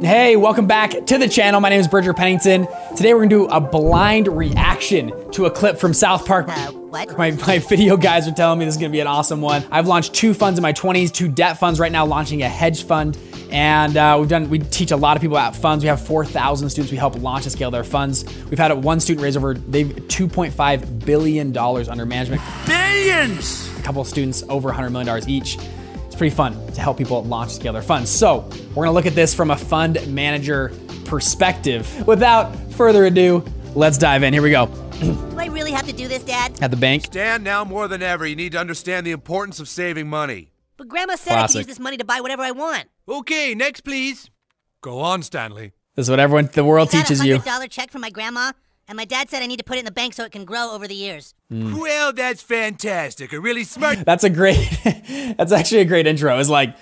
Hey, welcome back to the channel. My name is Bridger Pennington. Today we're gonna do a blind reaction to a clip from South Park. Uh, what? My, my video guys are telling me this is gonna be an awesome one. I've launched two funds in my 20s, two debt funds right now, launching a hedge fund. And uh, we've done, we teach a lot of people about funds. We have 4,000 students we help launch and scale their funds. We've had one student raise over, they've $2.5 billion under management. Billions! A couple of students over $100 million each pretty fun to help people launch scale their funds. So we're gonna look at this from a fund manager perspective. Without further ado, let's dive in. Here we go. do I really have to do this, Dad? At the bank. Stan, now more than ever, you need to understand the importance of saving money. But Grandma said I Classic. could use this money to buy whatever I want. Okay, next, please. Go on, Stanley. This is what everyone, the world I got teaches a you. hundred dollar check from my grandma, and my dad said I need to put it in the bank so it can grow over the years. Mm. Well, that's fantastic. A really smart. That's a great, that's actually a great intro. It's like,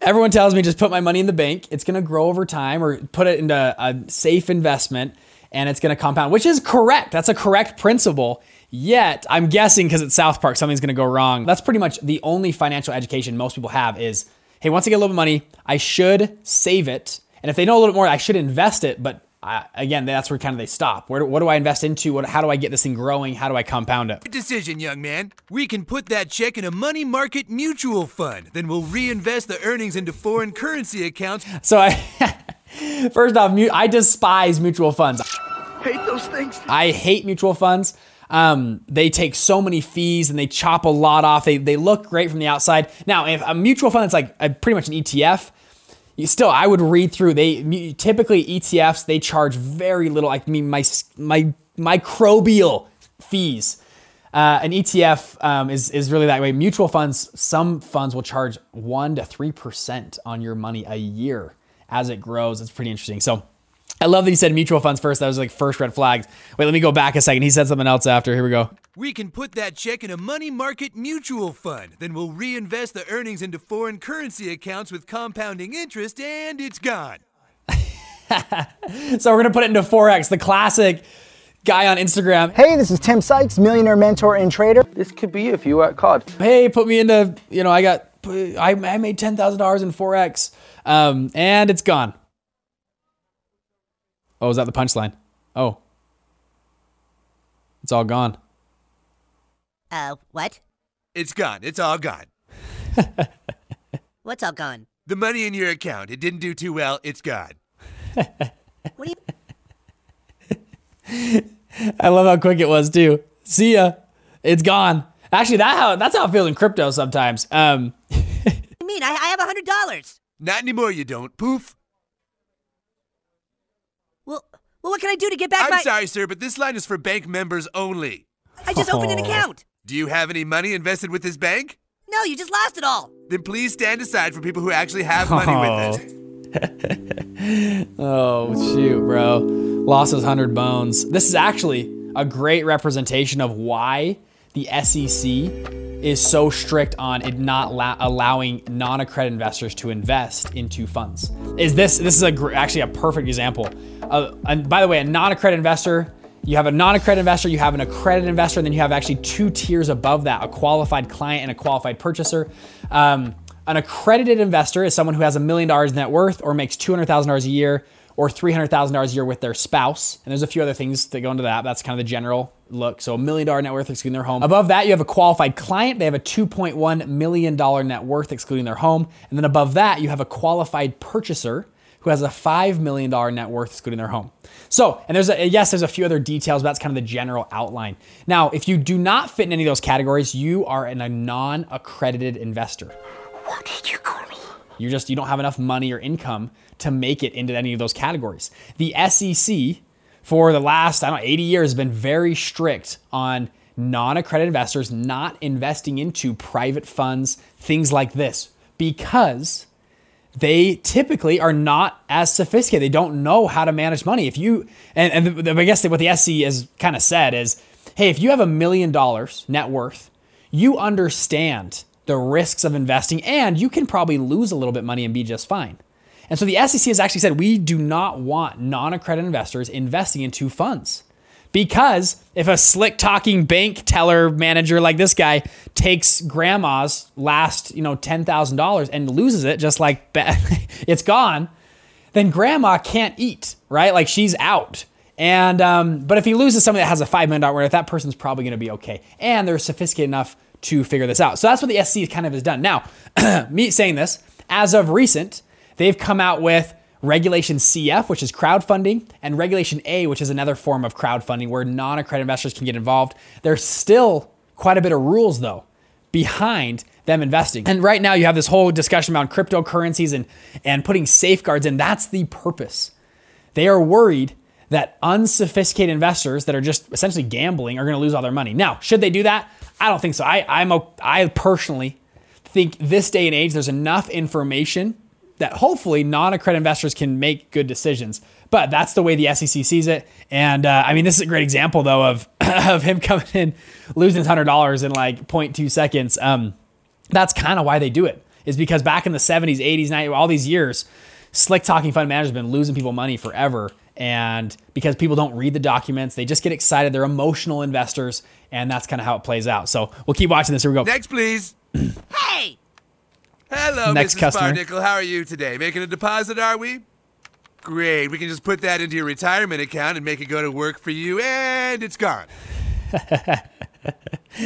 everyone tells me just put my money in the bank. It's gonna grow over time or put it into a safe investment and it's gonna compound, which is correct. That's a correct principle. Yet, I'm guessing because it's South Park, something's gonna go wrong. That's pretty much the only financial education most people have is, hey, once I get a little bit of money, I should save it. And if they know a little bit more, I should invest it. But I, again, that's where kind of they stop. Where, what do I invest into? What, how do I get this thing growing? How do I compound it? Good Decision, young man. We can put that check in a money market mutual fund. Then we'll reinvest the earnings into foreign currency accounts. So I, first off, I despise mutual funds. Hate those things. I hate mutual funds. Um, they take so many fees and they chop a lot off. They, they look great from the outside. Now, if a mutual fund that's like a, pretty much an ETF, you still I would read through. They typically ETFs they charge very little. I mean my my microbial fees. Uh, an ETF um, is is really that way. Mutual funds, some funds will charge one to three percent on your money a year as it grows. It's pretty interesting. So. I love that he said mutual funds first. That was like first red flags. Wait, let me go back a second. He said something else after. Here we go. We can put that check in a money market mutual fund. Then we'll reinvest the earnings into foreign currency accounts with compounding interest, and it's gone. So we're gonna put it into forex, the classic guy on Instagram. Hey, this is Tim Sykes, millionaire mentor and trader. This could be you if you work hard. Hey, put me into. You know, I got. I, I made ten thousand dollars in forex, um, and it's gone. Oh, is that the punchline? Oh, it's all gone. Uh, what? It's gone. It's all gone. What's all gone? The money in your account, it didn't do too well. It's gone. What do you? I love how quick it was too. See ya. It's gone. Actually, that how that's how it feels in crypto sometimes. Um, mean? I, I have a hundred dollars. Not anymore, you don't. Poof. Well, well, what can I do to get back I'm my? sorry, sir, but this line is for bank members only. I just opened an Oh. account. Do you have any money invested with this bank? No, you just lost it all. Then please stand aside for people who actually have money with it. Oh shoot, bro. Lost his hundred bones. This is actually a great representation of why the SEC is so strict on it not la- allowing non-accredited investors to invest into funds. Is this this is a gr- actually a perfect example. Uh, and by the way, a non-accredited investor. You have a non-accredited investor, you have an accredited investor, and then you have actually two tiers above that: a qualified client and a qualified purchaser. Um, an accredited investor is someone who has a million dollars net worth or makes $200,000 a year or $300,000 a year with their spouse. And there's a few other things that go into that. That's kind of the general look. So a million dollar net worth excluding their home. Above that, you have a qualified client. They have a $2.1 million net worth excluding their home. And then above that, you have a qualified purchaser who has a $5 million net worth excluding their home. So, and there's a, yes, there's a few other details, but that's kind of the general outline. Now, if you do not fit in any of those categories, you are a non accredited investor. What did you call me? You just you don't have enough money or income to make it into any of those categories. The SEC for the last I don't know 80 years has been very strict on non-accredited investors not investing into private funds, things like this because they typically are not as sophisticated. They don't know how to manage money. If you and, and the, the, I guess what the SC has kind of said is, hey, if you have a million dollars net worth, you understand the risks of investing, and you can probably lose a little bit money and be just fine. And so the SEC has actually said we do not want non-accredited investors investing into funds. Because if a slick talking bank teller manager like this guy takes grandma's last, you know, $10,000 and loses it just like it's gone, then grandma can't eat, right? Like she's out. And um, but if he loses somebody that has a five million dollar that person's probably going to be okay, and they're sophisticated enough to figure this out. So that's what the SEC kind of has done. Now, me saying this, as of recent, they've come out with Regulation CF, which is crowdfunding, and Regulation A, which is another form of crowdfunding where non accredited investors can get involved. There's still quite a bit of rules, though, behind them investing. And right now, you have this whole discussion about cryptocurrencies and, and putting safeguards in. That's the purpose. They are worried that unsophisticated investors that are just essentially gambling are going to lose all their money. Now, should they do that? I don't think so. I, I'm a, I personally think this day and age, there's enough information that hopefully non-accredited investors can make good decisions. But that's the way the SEC sees it. And uh, I mean, this is a great example though of of him coming in losing hundred dollars in like 0.2 seconds. Um, that's kind of why they do it. Is because back in the 70s, 80s, 90s, all these years, slick talking fund managers have been losing people money forever. And because people don't read the documents, they just get excited. They're emotional investors, and that's kind of how it plays out. So we'll keep watching this. Here we go. Next, please. Hey! Hello, Next Mrs. customer. Barnickel. How are you today? Making a deposit, are we? Great. We can just put that into your retirement account and make it go to work for you, and it's gone.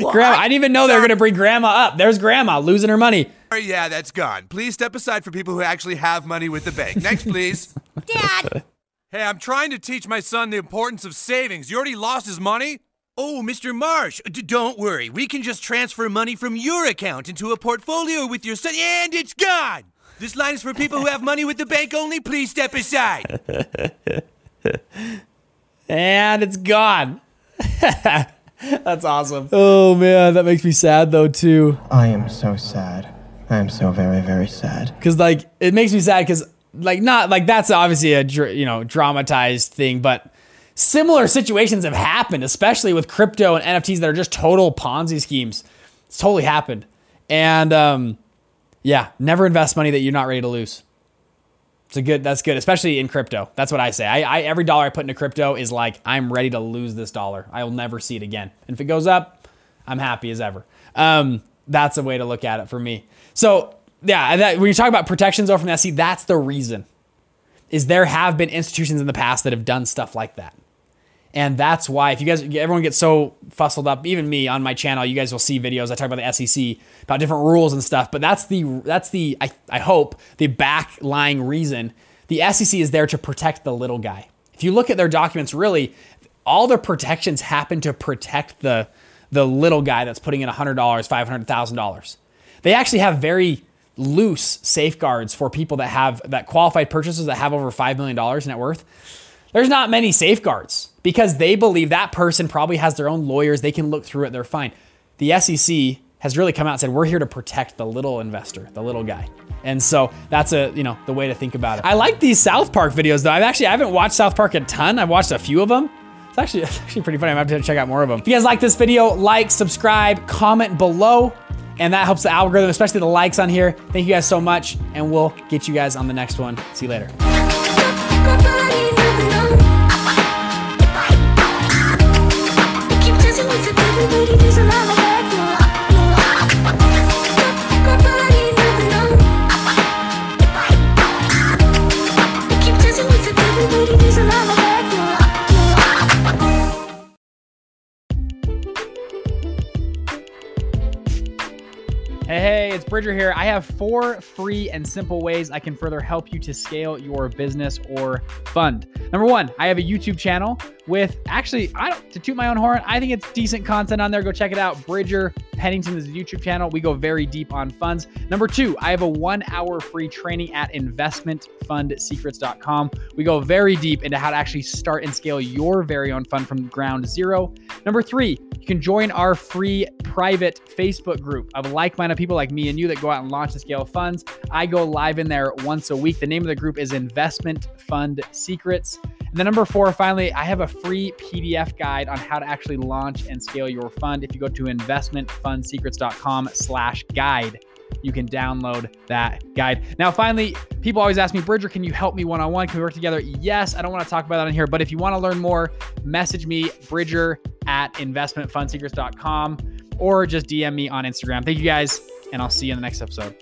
Grandma, I didn't even know they were going to bring grandma up. There's grandma losing her money. Oh, yeah, that's gone. Please step aside for people who actually have money with the bank. Next, please. Dad! Hey, I'm trying to teach my son the importance of savings. You already lost his money? Oh, Mr. Marsh, d- don't worry. We can just transfer money from your account into a portfolio with your son, and it's gone. This line is for people who have money with the bank only. Please step aside. And it's gone. That's awesome. Oh man, that makes me sad though too. I am so sad. I am so very, very sad. Cause like it makes me sad because like not like that's obviously a you know dramatized thing, but similar situations have happened, especially with crypto and NFTs that are just total Ponzi schemes. It's totally happened, and um, yeah, never invest money that you're not ready to lose. It's a good. That's good, especially in crypto. That's what I say. I, I every dollar I put into crypto is like I'm ready to lose this dollar. I will never see it again. And if it goes up, I'm happy as ever. Um, that's a way to look at it for me. So yeah, that, when you talk about protections over from SEC, that's the reason. Is there have been institutions in the past that have done stuff like that. And that's why, if you guys, everyone gets so fussed up, even me on my channel, you guys will see videos. I talk about the SEC, about different rules and stuff. But that's the, that's the, I, I hope, the backlying reason. The SEC is there to protect the little guy. If you look at their documents, really, all their protections happen to protect the, the little guy that's putting in $100, $500,000. They actually have very loose safeguards for people that have that qualified purchases that have over $5 million net worth there's not many safeguards because they believe that person probably has their own lawyers. They can look through it. They're fine. The SEC has really come out and said, we're here to protect the little investor, the little guy. And so that's a, you know, the way to think about it. I like these South Park videos though. I've actually, I haven't watched South Park a ton. I've watched a few of them. It's actually, it's actually pretty funny. I'm have to check out more of them. If you guys like this video, like, subscribe, comment below, and that helps the algorithm, especially the likes on here. Thank you guys so much, and we'll get you guys on the next one. See you later. Bridger here. I have four free and simple ways I can further help you to scale your business or fund. Number one, I have a YouTube channel with actually, I don't to toot my own horn. I think it's decent content on there. Go check it out. Bridger Pennington is a YouTube channel. We go very deep on funds. Number two, I have a one hour free training at investmentfundsecrets.com. We go very deep into how to actually start and scale your very own fund from ground zero. Number three, you can join our free private Facebook group of like minded people like me and you that go out and launch and scale funds. I go live in there once a week. The name of the group is Investment Fund Secrets. Then number four, finally, I have a free PDF guide on how to actually launch and scale your fund. If you go to investmentfundsecrets.com slash guide, you can download that guide. Now, finally, people always ask me, Bridger, can you help me one on one? Can we work together? Yes, I don't want to talk about that in here, but if you want to learn more, message me, Bridger at investmentfundsecrets.com, or just DM me on Instagram. Thank you guys, and I'll see you in the next episode.